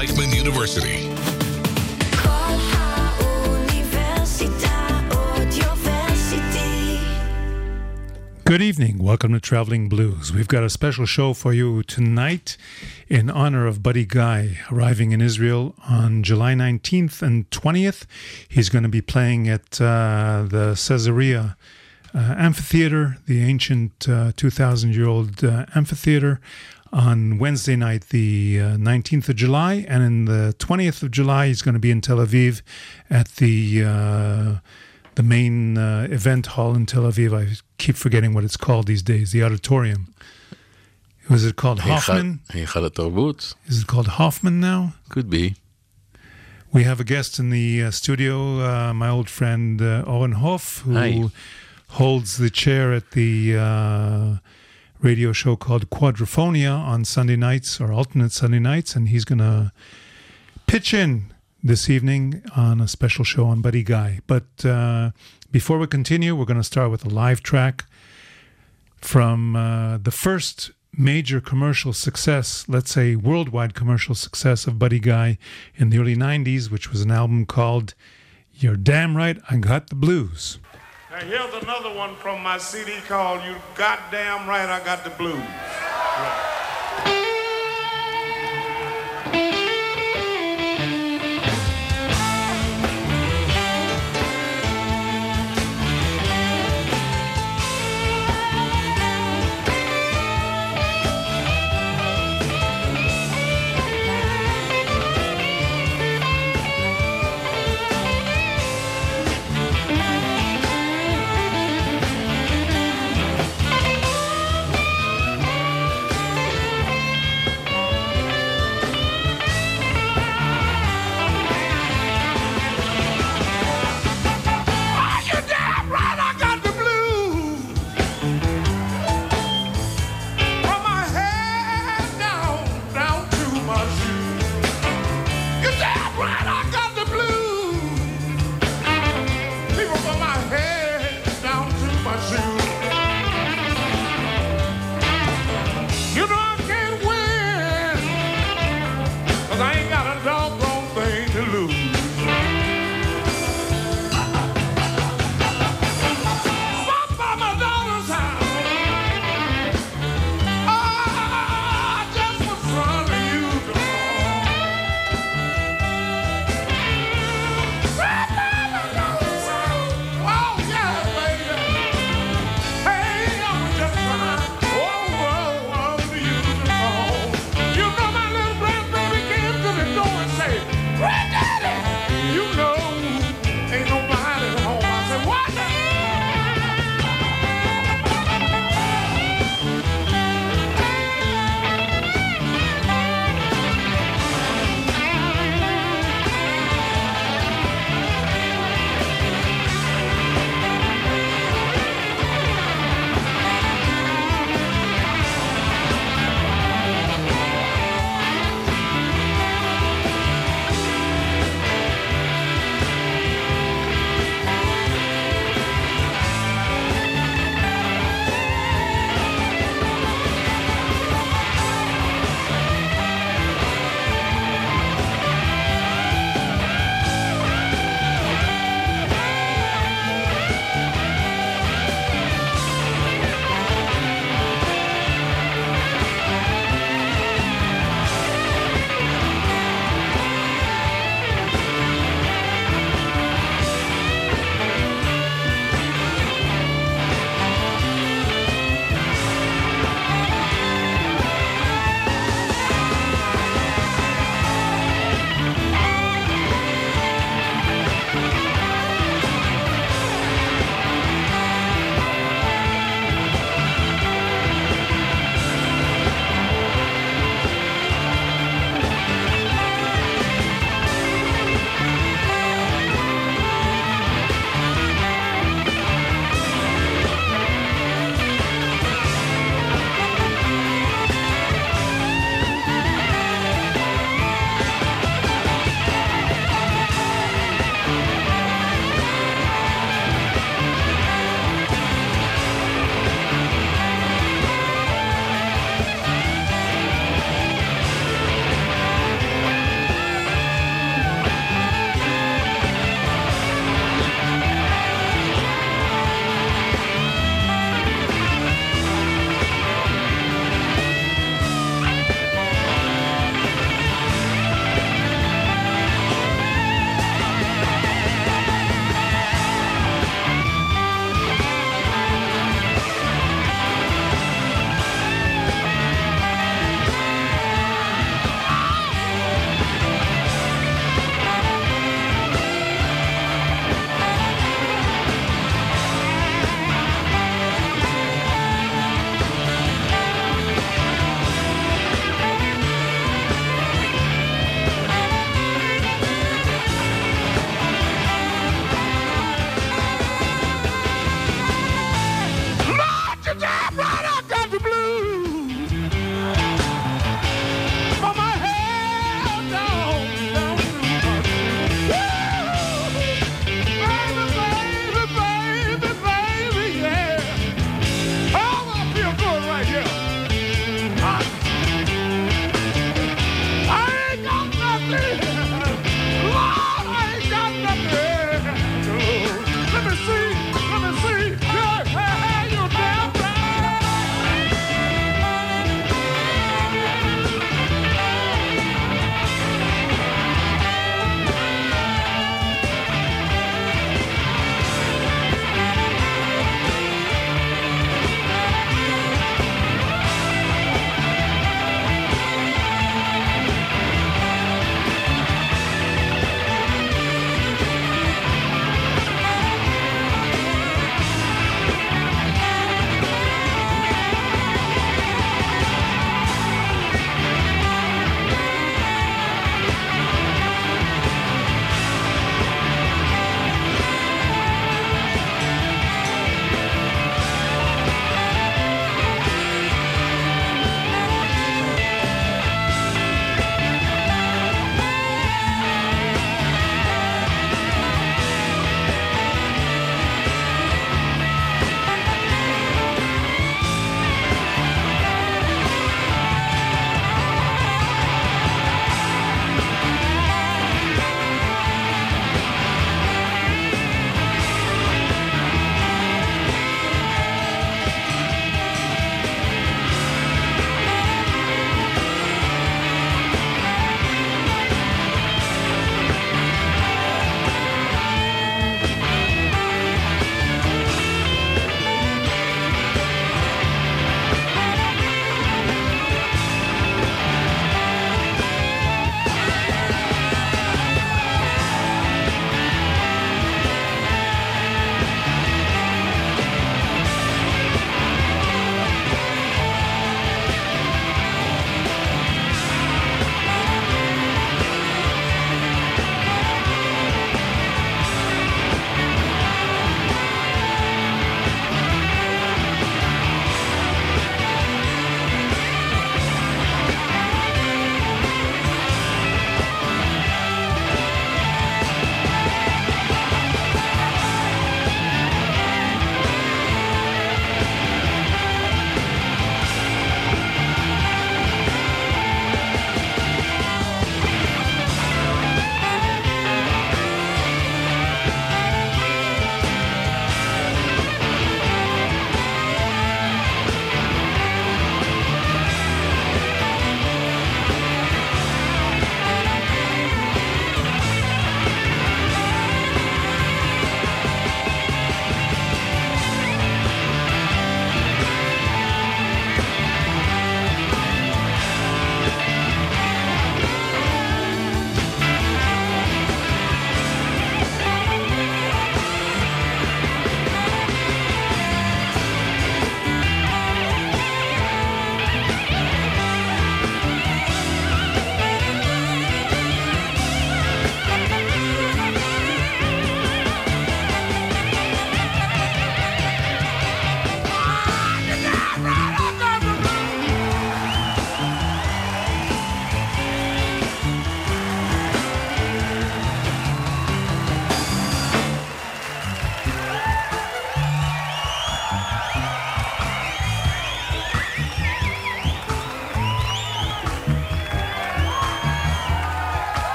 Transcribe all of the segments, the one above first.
Reichman University. Good evening. Welcome to Traveling Blues. We've got a special show for you tonight in honor of Buddy Guy arriving in Israel on July 19th and 20th. He's going to be playing at uh, the Caesarea uh, Amphitheater, the ancient 2,000 uh, year old uh, amphitheater on Wednesday night, the uh, 19th of July, and in the 20th of July, he's going to be in Tel Aviv at the uh, the main uh, event hall in Tel Aviv. I keep forgetting what it's called these days. The auditorium. Was it called Hoffman? Is it called Hoffman now? Could be. We have a guest in the uh, studio, uh, my old friend uh, Oren Hoff, who Hi. holds the chair at the radio show called Quadrophonia on Sunday nights or alternate Sunday nights, and he's going to pitch in this evening on a special show on Buddy Guy. But uh, before we continue, we're going to start with a live track from uh, the first major commercial success, let's say worldwide commercial success of Buddy Guy in the early 90s, which was an album called You're Damn Right, I Got the Blues. Now here's another one from my CD called You Goddamn Right I Got the Blues. want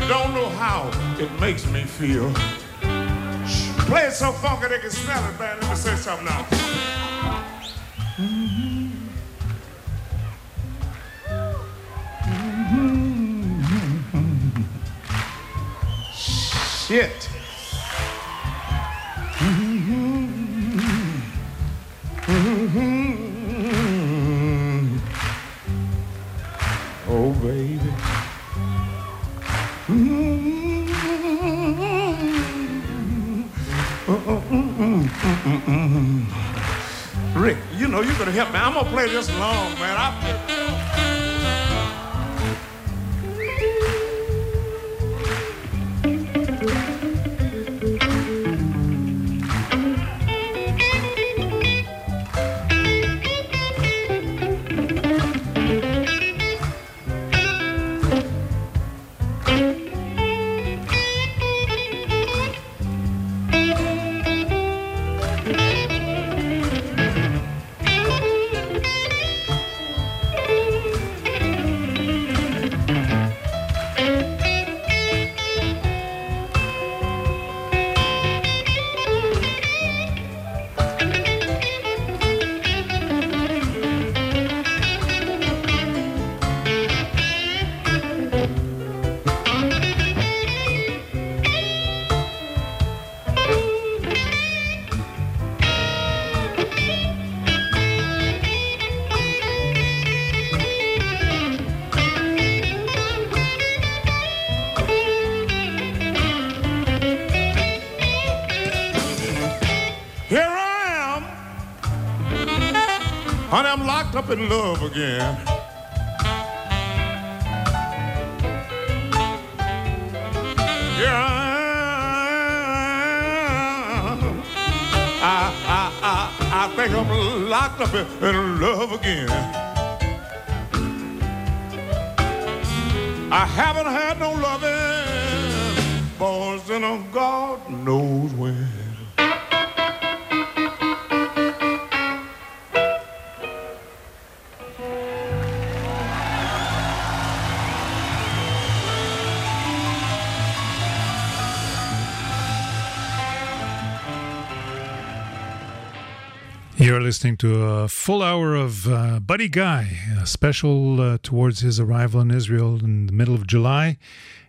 you don't know how it makes me feel. Play it so funky they can smell it, man. Let me say something now. Mm-hmm. Mm-hmm. Shit. Play this long, man. I, Honey, I'm locked up in love again. Here I. I, I, I, think I'm locked up in, in love again. I haven't had no loving, boys, in a God knows when. You're listening to a full hour of uh, Buddy Guy, a special uh, towards his arrival in Israel in the middle of July.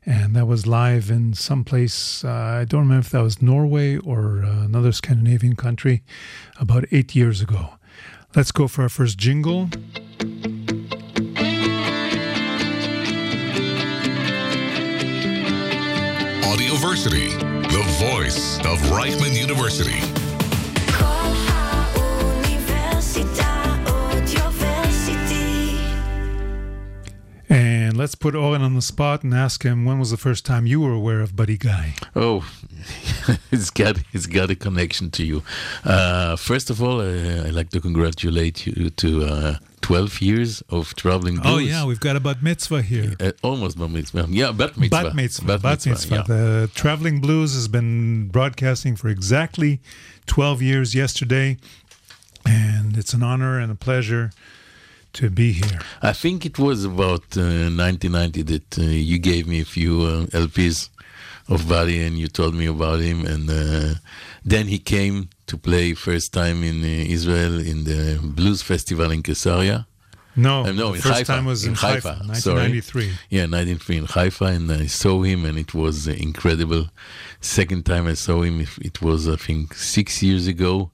And that was live in some place, uh, I don't remember if that was Norway or uh, another Scandinavian country, about eight years ago. Let's go for our first jingle. Audioversity, the voice of Reichman University. And let's put Oren on the spot and ask him when was the first time you were aware of Buddy Guy? Oh, it's got it's got a connection to you. Uh, first of all, uh, I'd like to congratulate you to uh, 12 years of traveling. Blues. Oh, yeah, we've got a bat mitzvah here. Uh, almost bat mitzvah. Yeah, bat mitzvah. Bat mitzvah. Bat mitzvah. yeah. The Traveling Blues has been broadcasting for exactly 12 years yesterday. And it's an honor and a pleasure to be here. I think it was about uh, 1990 that uh, you gave me a few uh, LPs of Buddy and you told me about him. And uh, then he came to play first time in uh, Israel in the Blues Festival in Caesarea. No, Uh, no, the first Haifa. time was in Haifa, sorry. 1993. Yeah, 1993 in Haifa, and I saw him, and it was uh, incredible. Second time I saw him, it was I think six years ago,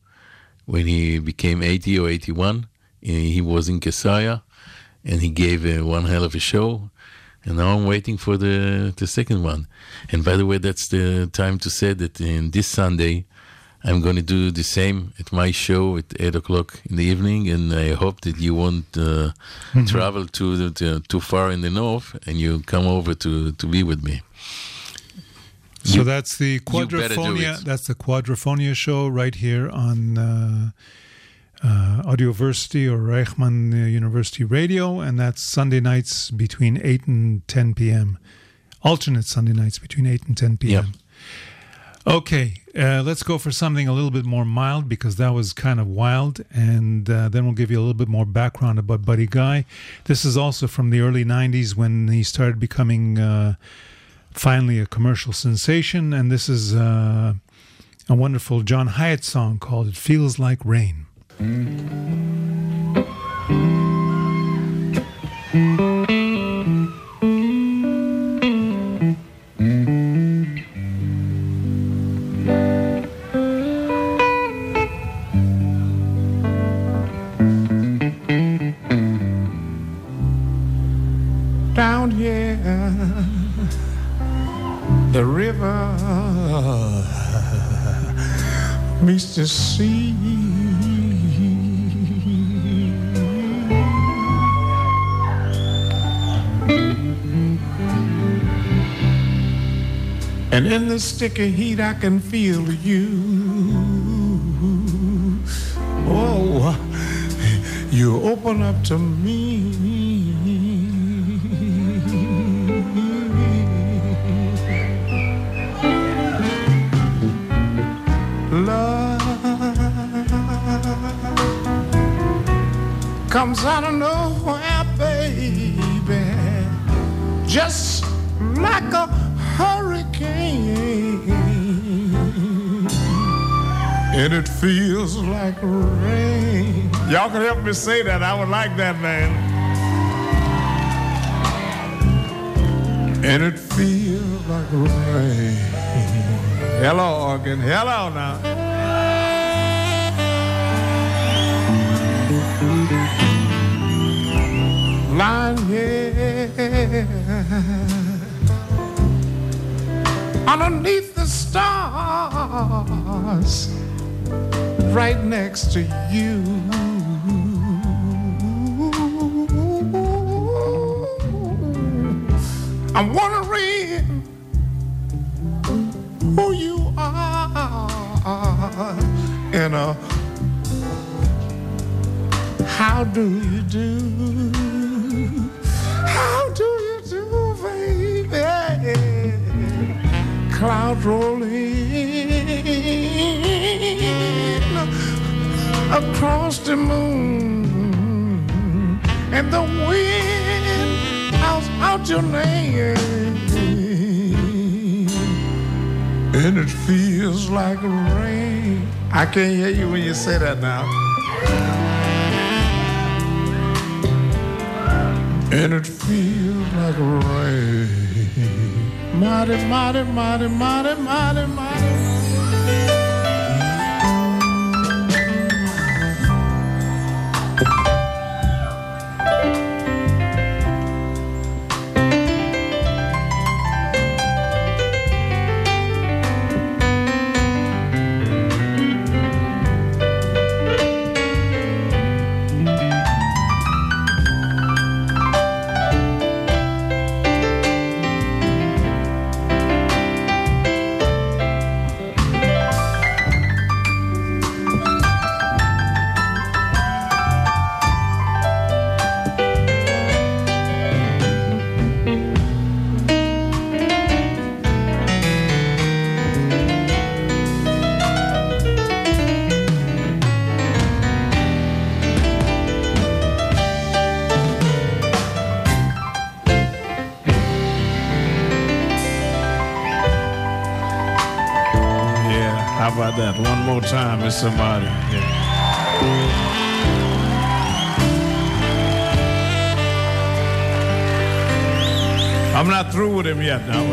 when he became 80 or 81. He he was in Kesaya, and he gave uh, one hell of a show. And now I'm waiting for the the second one. And by the way, that's the time to say that in this Sunday, I'm going to do the same at my show at eight o'clock in the evening, and I hope that you won't uh, travel to, the, to too far in the north, and you come over to to be with me. So You- that's the Quadrophonia. That's the Quadrophonia show right here on uh, uh, Audioversity or Reichman uh, University Radio, and that's Sunday nights between eight and ten p.m. Alternate Sunday nights between eight and ten p.m. Yep. Okay, uh, let's go for something a little bit more mild because that was kind of wild, and uh, then we'll give you a little bit more background about Buddy Guy. This is also from the early '90s when he started becoming. Uh, finally a commercial sensation, and this is uh, a wonderful John Hiatt song called It Feels Like Rain. Down here the river meets the sea and in the sticky heat I can feel you oh you open up to me. Love comes out of nowhere, baby, just like a and it feels like rain. Y'all can help me say that. I would like that, man. And it feels like rain. Hello, organ. Hello now. Lying here underneath the stars, right next to you. I'm wondering who you are and uh, how do you do? How do you do, baby? Cloud rolling across the moon, and the wind howls out your name, and it feels like rain. I can't hear you when you say that now. and it feels like rain. Mighty, mighty, mighty, mighty, mighty, mighty. time somebody. Yeah. I'm not through with him yet now,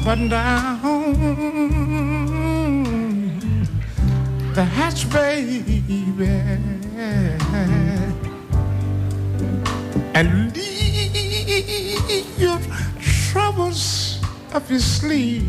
So button down the hatch, baby, and leave your troubles up your sleeve.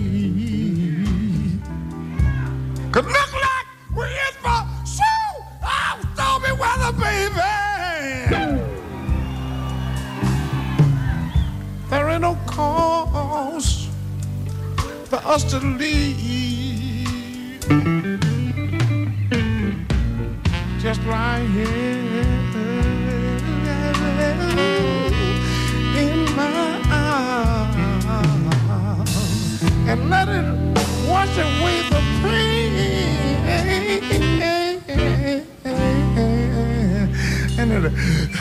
Just right here in my arms and let it wash away the pain. And it,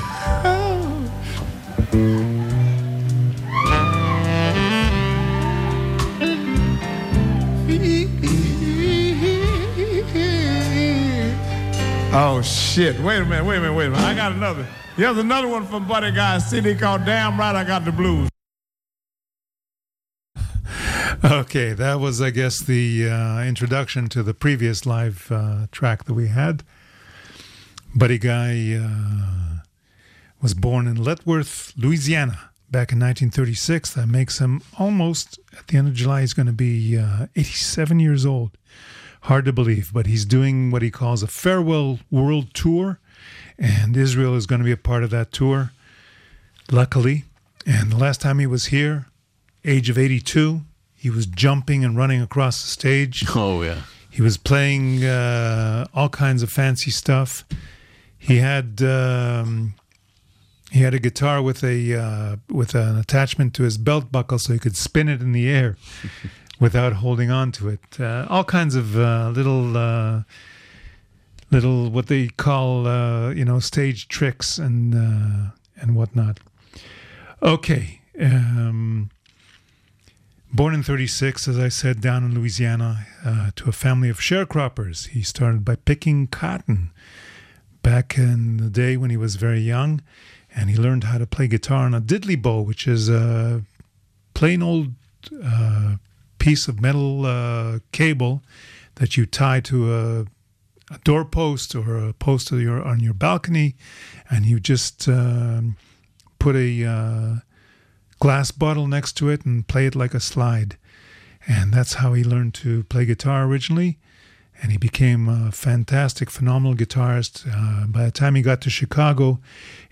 Oh shit! Wait a minute! Wait a minute! Wait a minute! I got another. Here's another one from Buddy Guy CD called "Damn Right I Got the Blues." Okay, that was, I guess, the uh, introduction to the previous live uh, track that we had. Buddy Guy uh, was born in Lettsworth, Louisiana, back in 1936. That makes him almost, at the end of July, he's going to be uh, 87 years old. Hard to believe, but he's doing what he calls a farewell world tour, and Israel is going to be a part of that tour, luckily. And the last time he was here, age of 82, he was jumping and running across the stage. Oh yeah. He was playing uh, all kinds of fancy stuff. He had um, he had a guitar with a uh, with an attachment to his belt buckle, so he could spin it in the air without holding on to it. Uh, all kinds of uh, little uh, little what they call uh, you know stage tricks and uh, and whatnot. Okay. Um, Born in 36, as I said, down in Louisiana, uh, to a family of sharecroppers. He started by picking cotton back in the day when he was very young, and he learned how to play guitar on a diddley bow, which is a plain old uh, piece of metal uh, cable that you tie to a, a doorpost or a post your, on your balcony, and you just um, put a uh, glass bottle next to it and play it like a slide. And that's how he learned to play guitar originally. And he became a fantastic, phenomenal guitarist. Uh, by the time he got to Chicago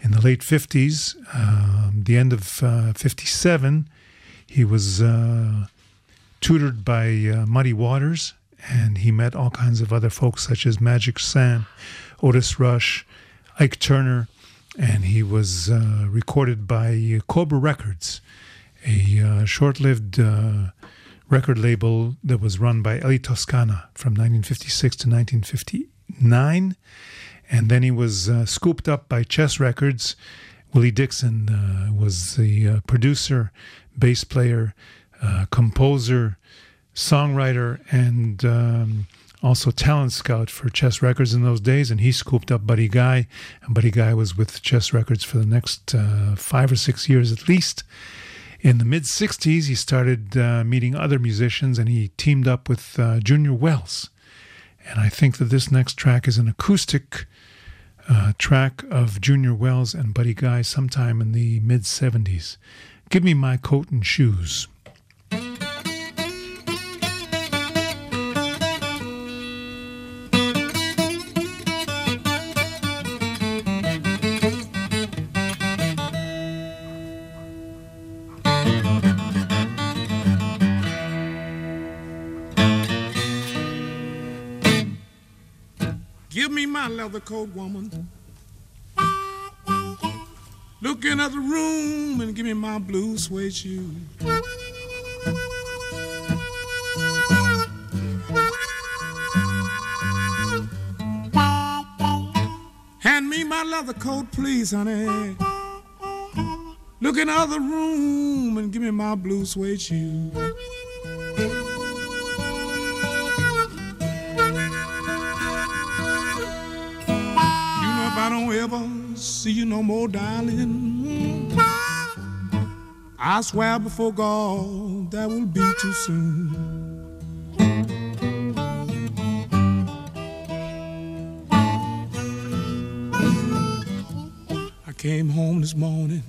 in the late 50s, um, the end of uh, 57, he was uh, tutored by uh, Muddy Waters. And he met all kinds of other folks, such as Magic Sam, Otis Rush, Ike Turner, and he was uh, recorded by Cobra Records, a uh, short-lived uh, record label that was run by Eli Toscano from 1956 to 1959, and then he was uh, scooped up by Chess Records, Willie Dixon uh, was the uh, producer, bass player, uh, composer, songwriter, and um, also talent scout for Chess Records in those days. And he scooped up Buddy Guy, and Buddy Guy was with Chess Records for the next uh, five or six years at least. In the mid 60s, he started uh, meeting other musicians and he teamed up with uh, Junior Wells. And I think that this next track is an acoustic uh, track of Junior Wells and Buddy Guy sometime in the mid 70s. Give me my coat and shoes. Leather coat, woman. Look in the room and give me my blue suede shoes. Hand me my leather coat, please, honey. Look in the other room and give me my blue suede shoes. Don't ever see you no more, darling, I swear before God that will be too soon. I came home this morning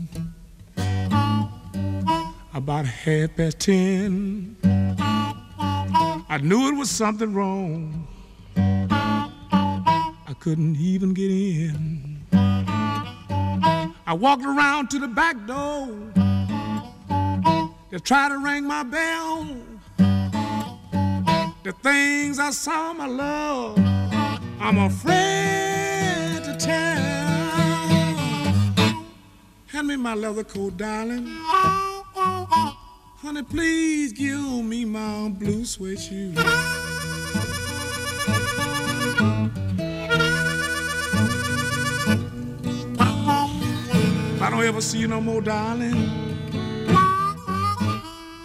about half past ten. I knew it was something wrong. Couldn't even get in. I walked around to the back door to try to ring my bell. The things I saw my love, I'm afraid to tell. Hand me my leather coat, darling. Honey, please give me my blue suede shoes. Don't ever see you no more, darling,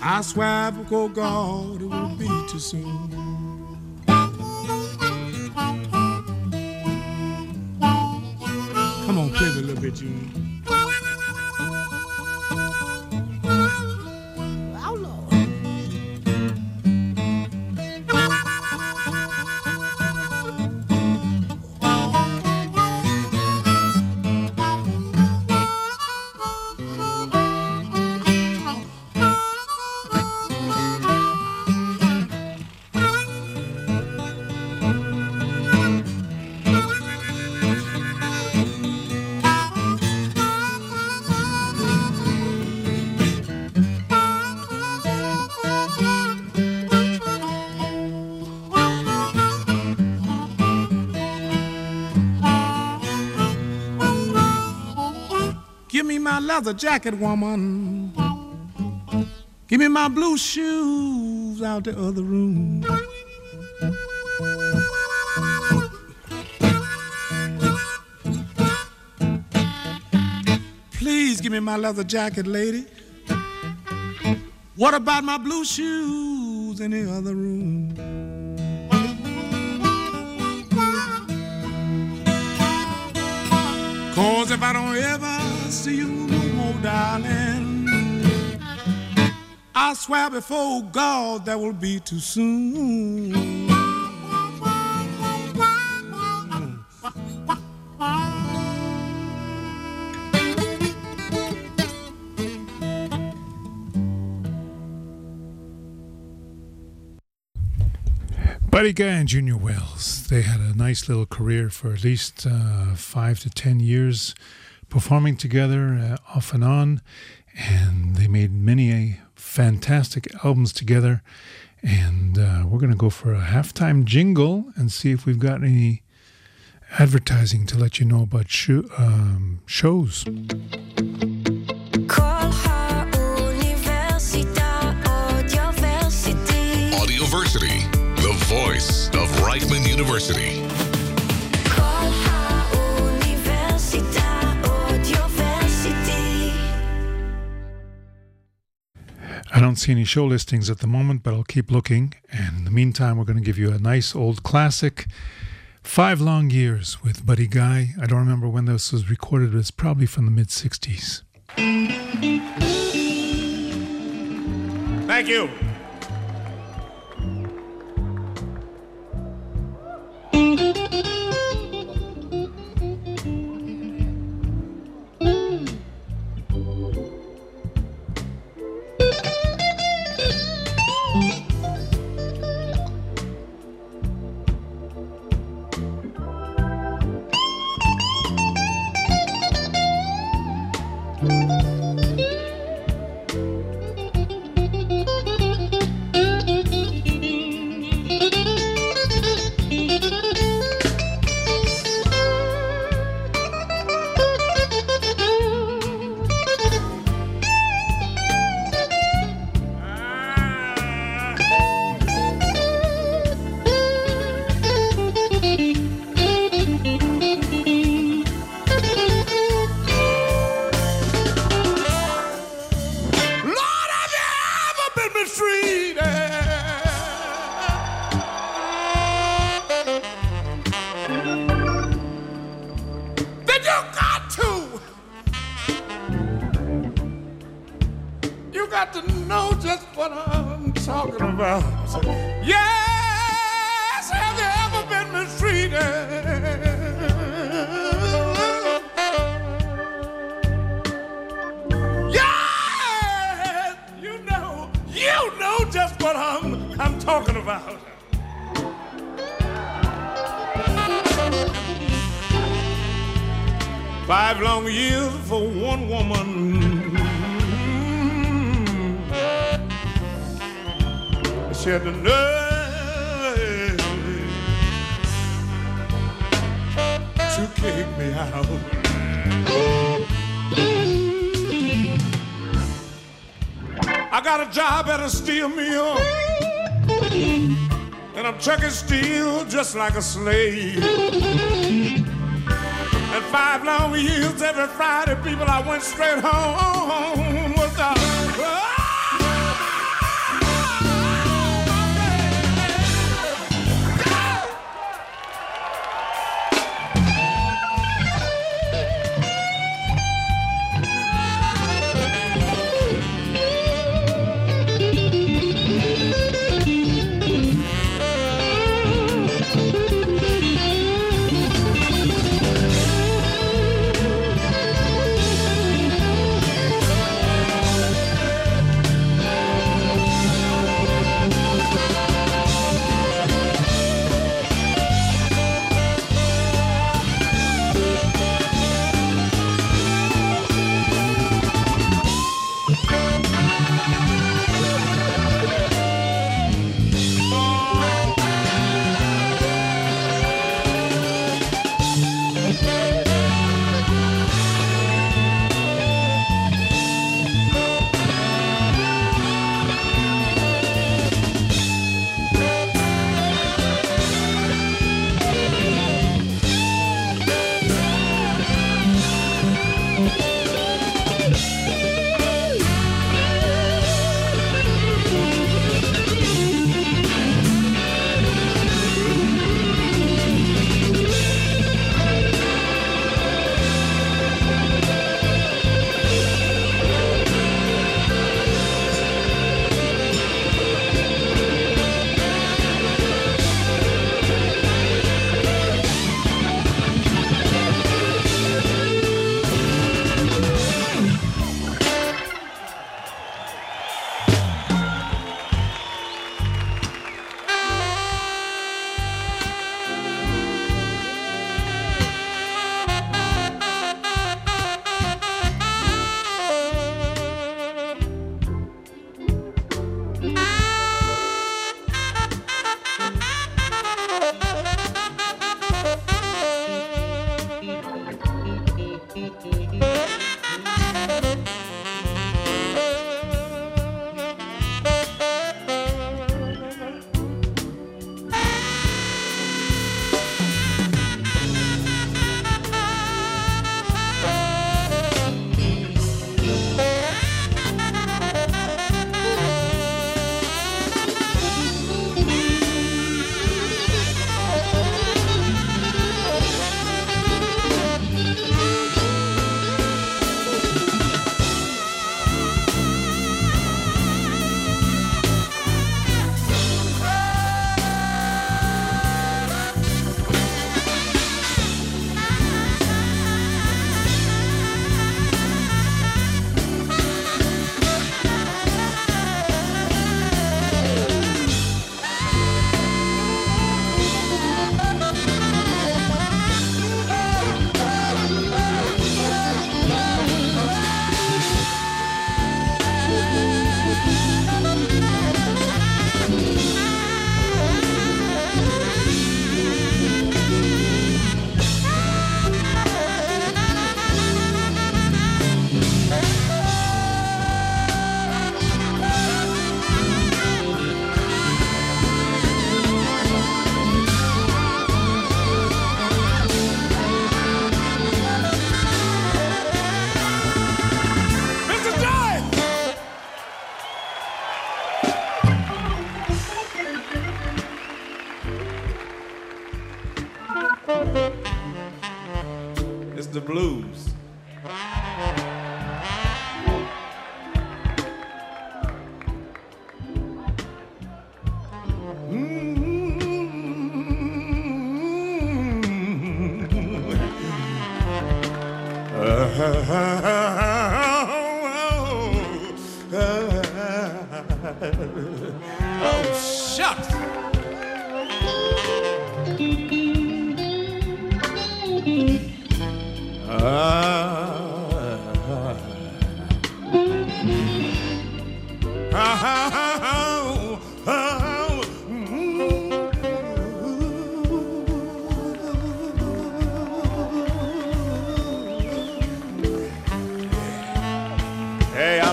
I swear before God it will be too soon. Come on, play a little bit, June. Leather jacket, woman. Give me my blue shoes out the other room. Please give me my leather jacket, lady. What about my blue shoes in the other room? Cause if I don't ever see you darling, I swear before God that will be too soon. Buddy Guy and Junior Wells, they had a nice little career for at least uh, five to ten years performing together uh, off and on, and they made many fantastic albums together. And uh, we're going to go for a halftime jingle and see if we've got any advertising to let you know about sh- um, shows. Audioversity, the voice of Reichman University. Don't see any show listings at the moment, but I'll keep looking. And in the meantime, we're going to give you a nice old classic. Five Long Years with Buddy Guy. I don't remember when this was recorded, but it's probably from the mid 60s. Thank you. Talking about. Yes, have you ever been mistreated? Yes, you know, you know just what I'm I'm talking about. Five long years for one woman. Had to kick me out. I got a job at a steel mill. And I'm trucking steel just like a slave. And five long years every Friday, people, I went straight home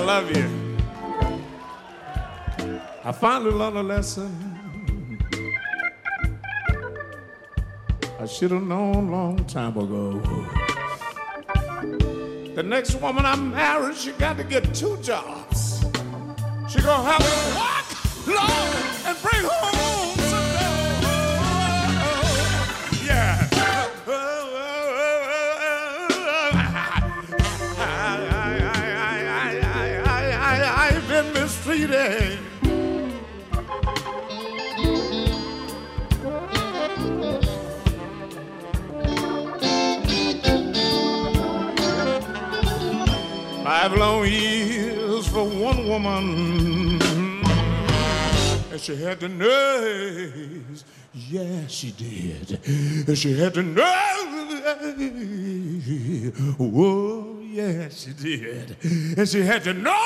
love you. I finally learned a lesson. I should have known a long time ago. The next woman I marry, she got to get two jobs. She gonna have to work long and bring home Five long years for one woman. And she had the nerves. Yeah, she did. And she had the nerves. Whoa, yeah, she did. And she had the nerves.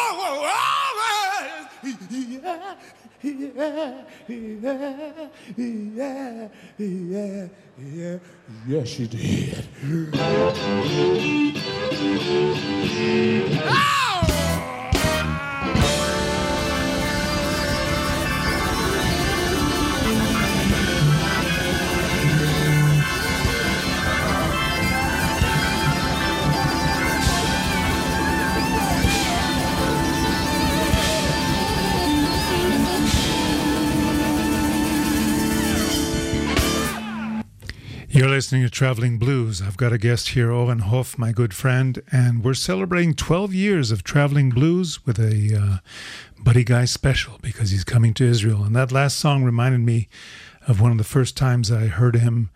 Yeah, yeah, yeah, yeah, yeah, yeah, yeah, she did. Ah! You're listening to Traveling Blues. I've got a guest here, Oren Hoff, my good friend, and we're celebrating 12 years of Traveling Blues with a uh, Buddy Guy special because he's coming to Israel. And that last song reminded me of one of the first times I heard him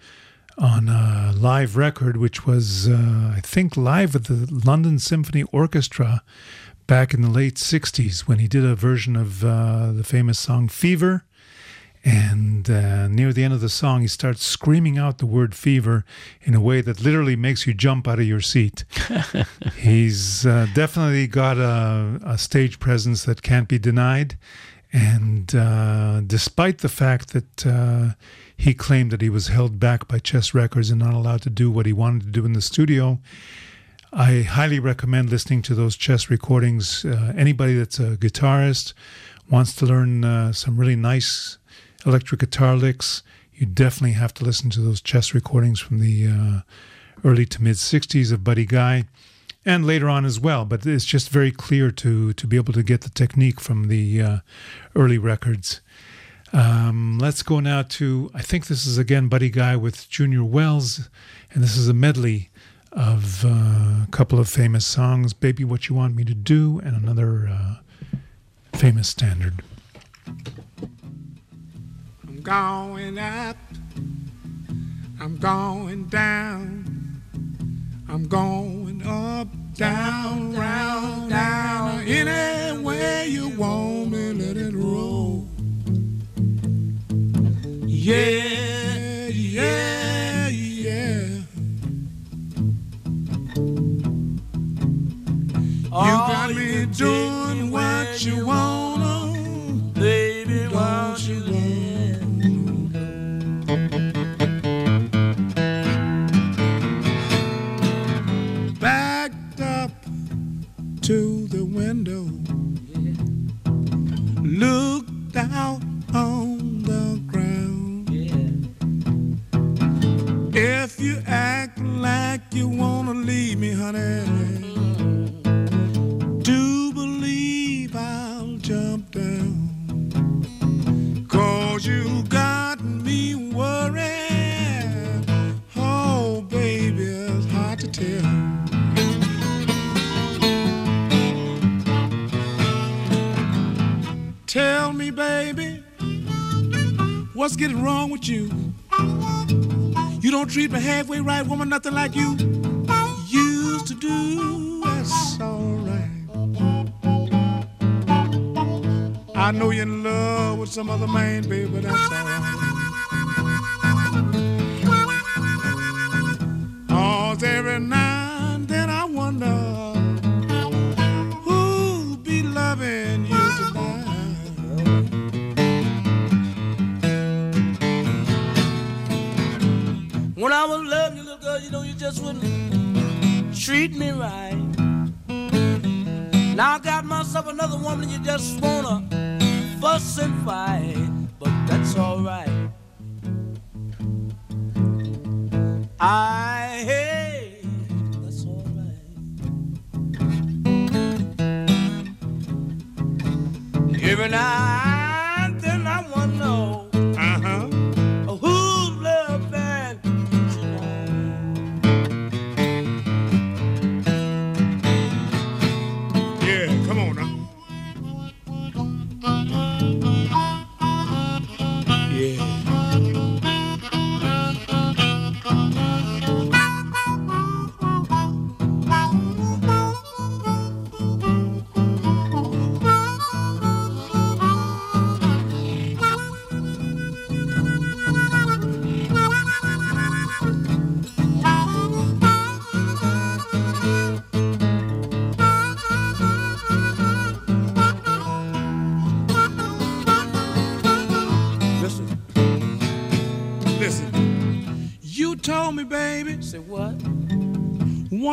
on a live record, which was, uh, I think, live with the London Symphony Orchestra back in the late 60s when he did a version of uh, the famous song Fever. And uh, near the end of the song, he starts screaming out the word fever in a way that literally makes you jump out of your seat. He's uh, definitely got a, a stage presence that can't be denied. And uh, despite the fact that uh, he claimed that he was held back by Chess Records and not allowed to do what he wanted to do in the studio, I highly recommend listening to those chess recordings. Uh, anybody that's a guitarist, wants to learn uh, some really nice electric guitar licks, you definitely have to listen to those chess recordings from the uh, early to mid 60s of Buddy Guy and later on as well. But it's just very clear to, to be able to get the technique from the uh, early records. Um, let's go now to, I think this is again Buddy Guy with Junior Wells, and this is a medley of uh, a couple of famous songs Baby What You Want Me to Do, and another uh, famous standard. I'm going up. I'm going down. I'm going up, down, round, down. Any way you want me, let it roll. Yeah, yeah, yeah. You got me doing what you wanna, to the window, nothing like you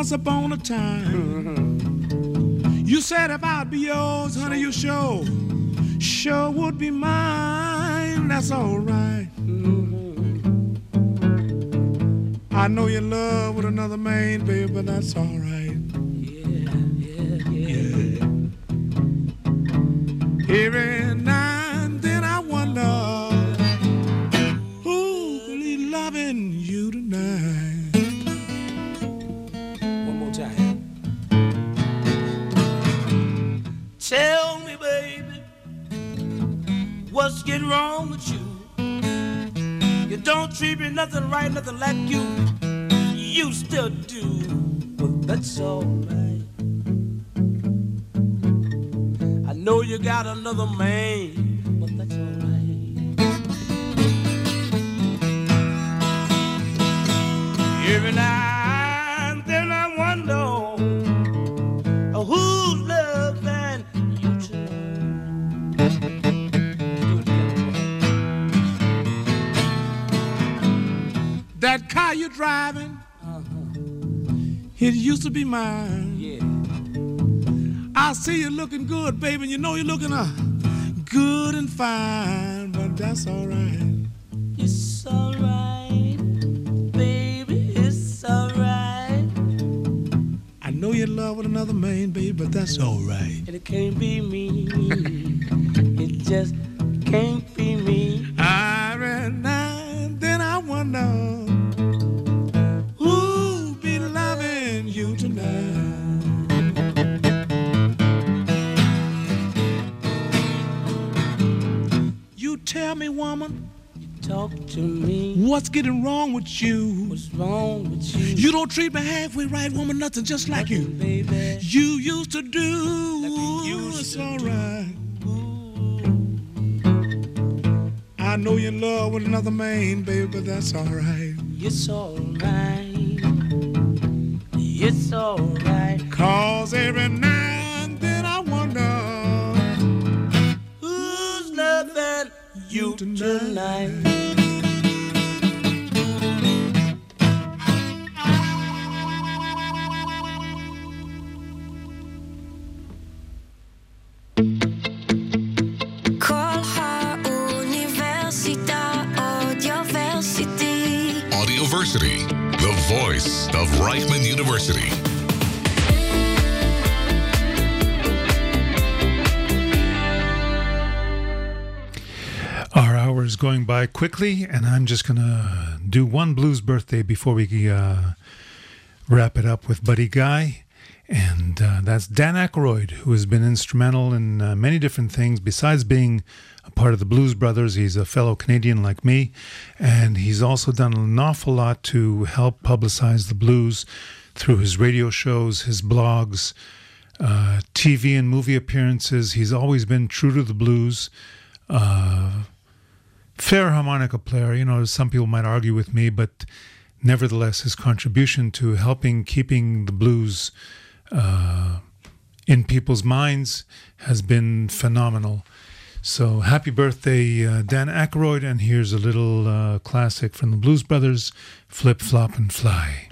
once upon a time. You said if I'd be yours, honey, you sure, sure would be mine. That's all right. I know in love with another man, baby, but that's all right. Nothing right, nothing like you it used to be mine. Yeah. I see you looking good, baby, and you know you're looking uh, good and fine, but that's all right. It's alright, baby, it's alright. I know you're in love with another man, baby, but that's all right. And it can't be me. it just can't to me. what's getting wrong with you? What's wrong with you? You don't treat me halfway right, woman, nothing just like you. baby. You used to do. Like you used it's to all do. right. I know you're in love with another man, baby, but that's all right. It's alright. It's alright. Cause every now and then I wonder Who's loving you tonight? Kolha University. Our hour is going by quickly, and I'm just going to do one blues birthday before we uh, wrap it up with Buddy Guy. And uh, that's Dan Aykroyd, who has been instrumental in uh, many different things. Besides being a part of the Blues Brothers, he's a fellow Canadian like me. And he's also done an awful lot to help publicize the blues through his radio shows, his blogs, uh, TV and movie appearances. He's always been true to the blues. Uh, fair harmonica player. You know, some people might argue with me, but nevertheless, his contribution to helping keeping the blues uh, in people's minds has been phenomenal. So happy birthday, uh, Dan Aykroyd, and here's a little uh, classic from the Blues Brothers, Flip, Flop, and Fly.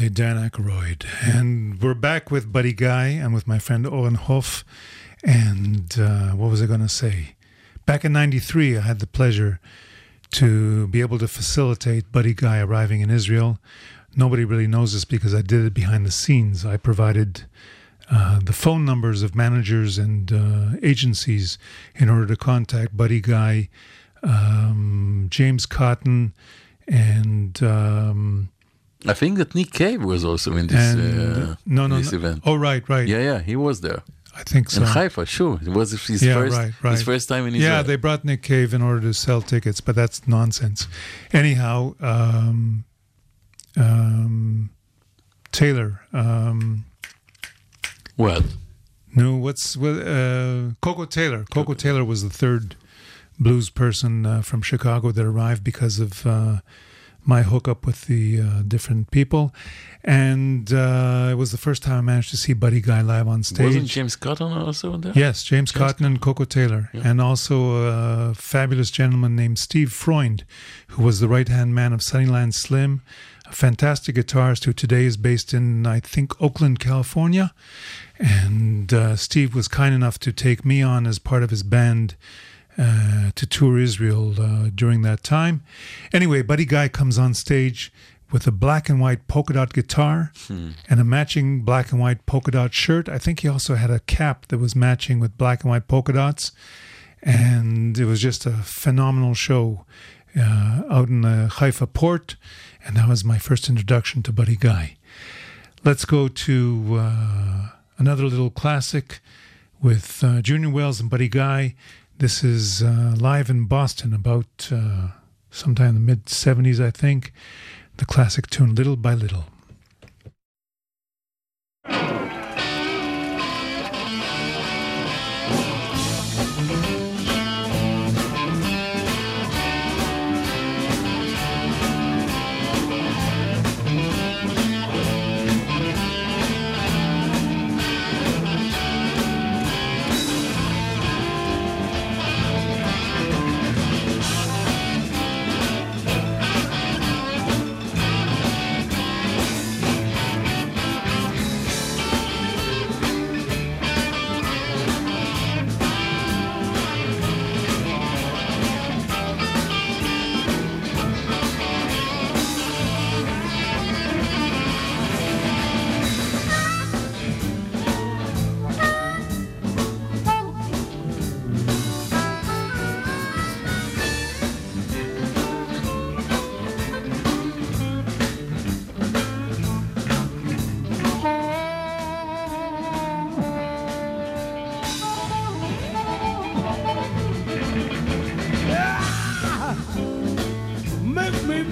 Birthday, Dan Aykroyd. And we're back with Buddy Guy and with my friend Oren Hoff. And uh, what was I going to say? Back in 93, I had the pleasure to be able to facilitate Buddy Guy arriving in Israel. Nobody really knows this because I did it behind the scenes. I provided uh, the phone numbers of managers and uh, agencies in order to contact Buddy Guy, um, James Cotton, and um, I think that Nick Cave was also in this, and uh, no, no, this no. event. Oh, right, right. Yeah, yeah, he was there. I think so. In Haifa, sure. It was his yeah, first right, right. his first time in Israel. Yeah, they brought Nick Cave in order to sell tickets, but that's nonsense. Anyhow, um, um, Taylor. Um, well, no, what's what, uh, Koko Taylor? Koko Taylor was the third blues person uh, from Chicago that arrived because of uh, my hookup with the uh, different people, and uh, it was the first time I managed to see Buddy Guy live on stage. wasn't James Cotton also there? Yes, James, Cotton and Koko Taylor, and also a fabulous gentleman named Steve Freund, who was the right hand man of Sunnyland Slim, a fantastic guitarist who today is based in, I think, Oakland, California. And uh, Steve was kind enough to take me on as part of his band. Uh, to tour Israel uh, during that time. Anyway, Buddy Guy comes on stage with a black and white polka dot guitar and a matching black and white polka dot shirt. I think he also had a cap that was matching with black and white polka dots. And it was just a phenomenal show uh, out in the Haifa port. And that was my first introduction to Buddy Guy. Let's go to uh, another little classic with uh, Junior Wells and Buddy Guy. This is uh, live in Boston about uh, sometime in the mid 70s, I think. The classic tune Little by Little.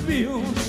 Make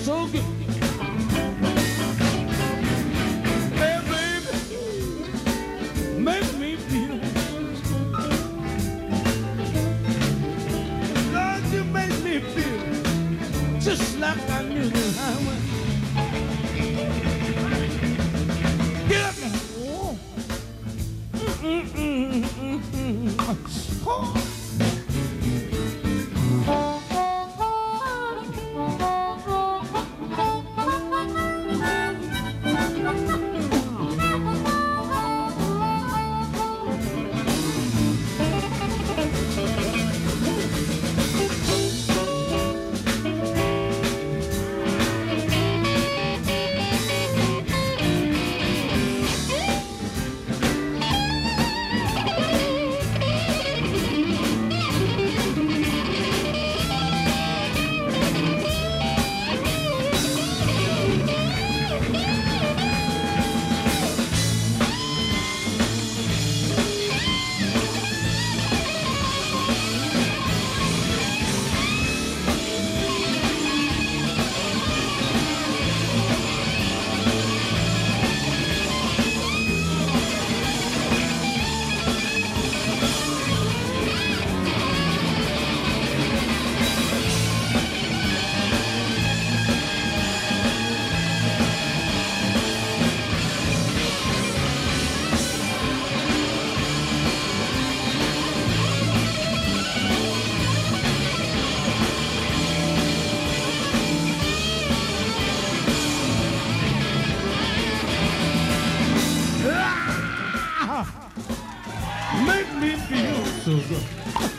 feel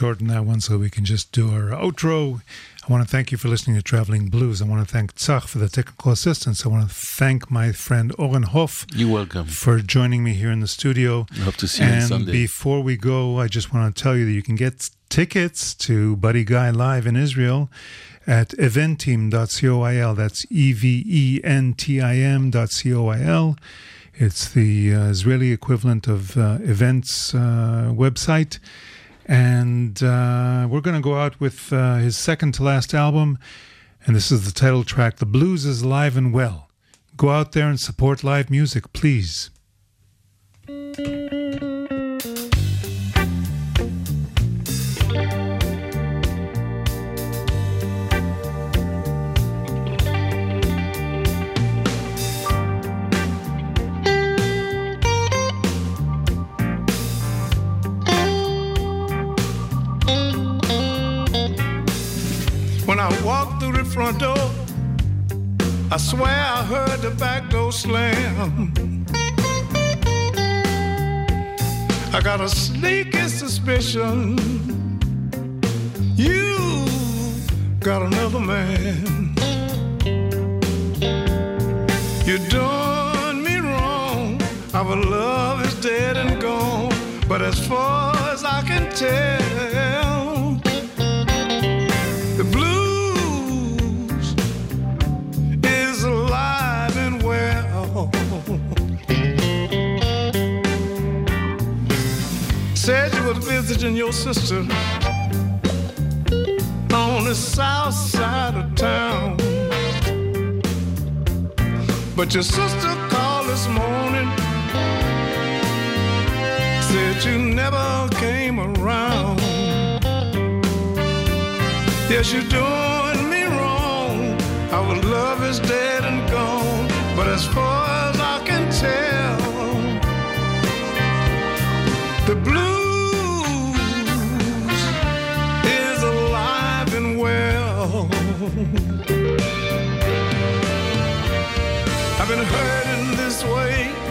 shorten that one so we can just do our outro. I want to thank you for listening to Traveling Blues. I want to thank Tzach for the technical assistance. I want to thank my friend Oren Hoff You're welcome. for joining me here in the studio. I Hope to see you on and Sunday. before we go, I just want to tell you that you can get tickets to Buddy Guy Live in Israel at eventim.co.il. That's E V E N T I M dot C O I L. It's the uh, Israeli equivalent of uh, events uh, website. And uh, we're going to go out with uh, his second to last album. And this is the title track The Blues is Alive and Well. Go out there and support live music, please. Front door, I swear I heard the back door slam. I got a sneaky suspicion you got another man. You done me wrong. Our love is dead and gone. But as far as I can tell, visiting your sister on the south side of town. But your sister called this morning, said you never came around. Yes, you're doing me wrong. Our love is dead and gone. But as far been hurting this way.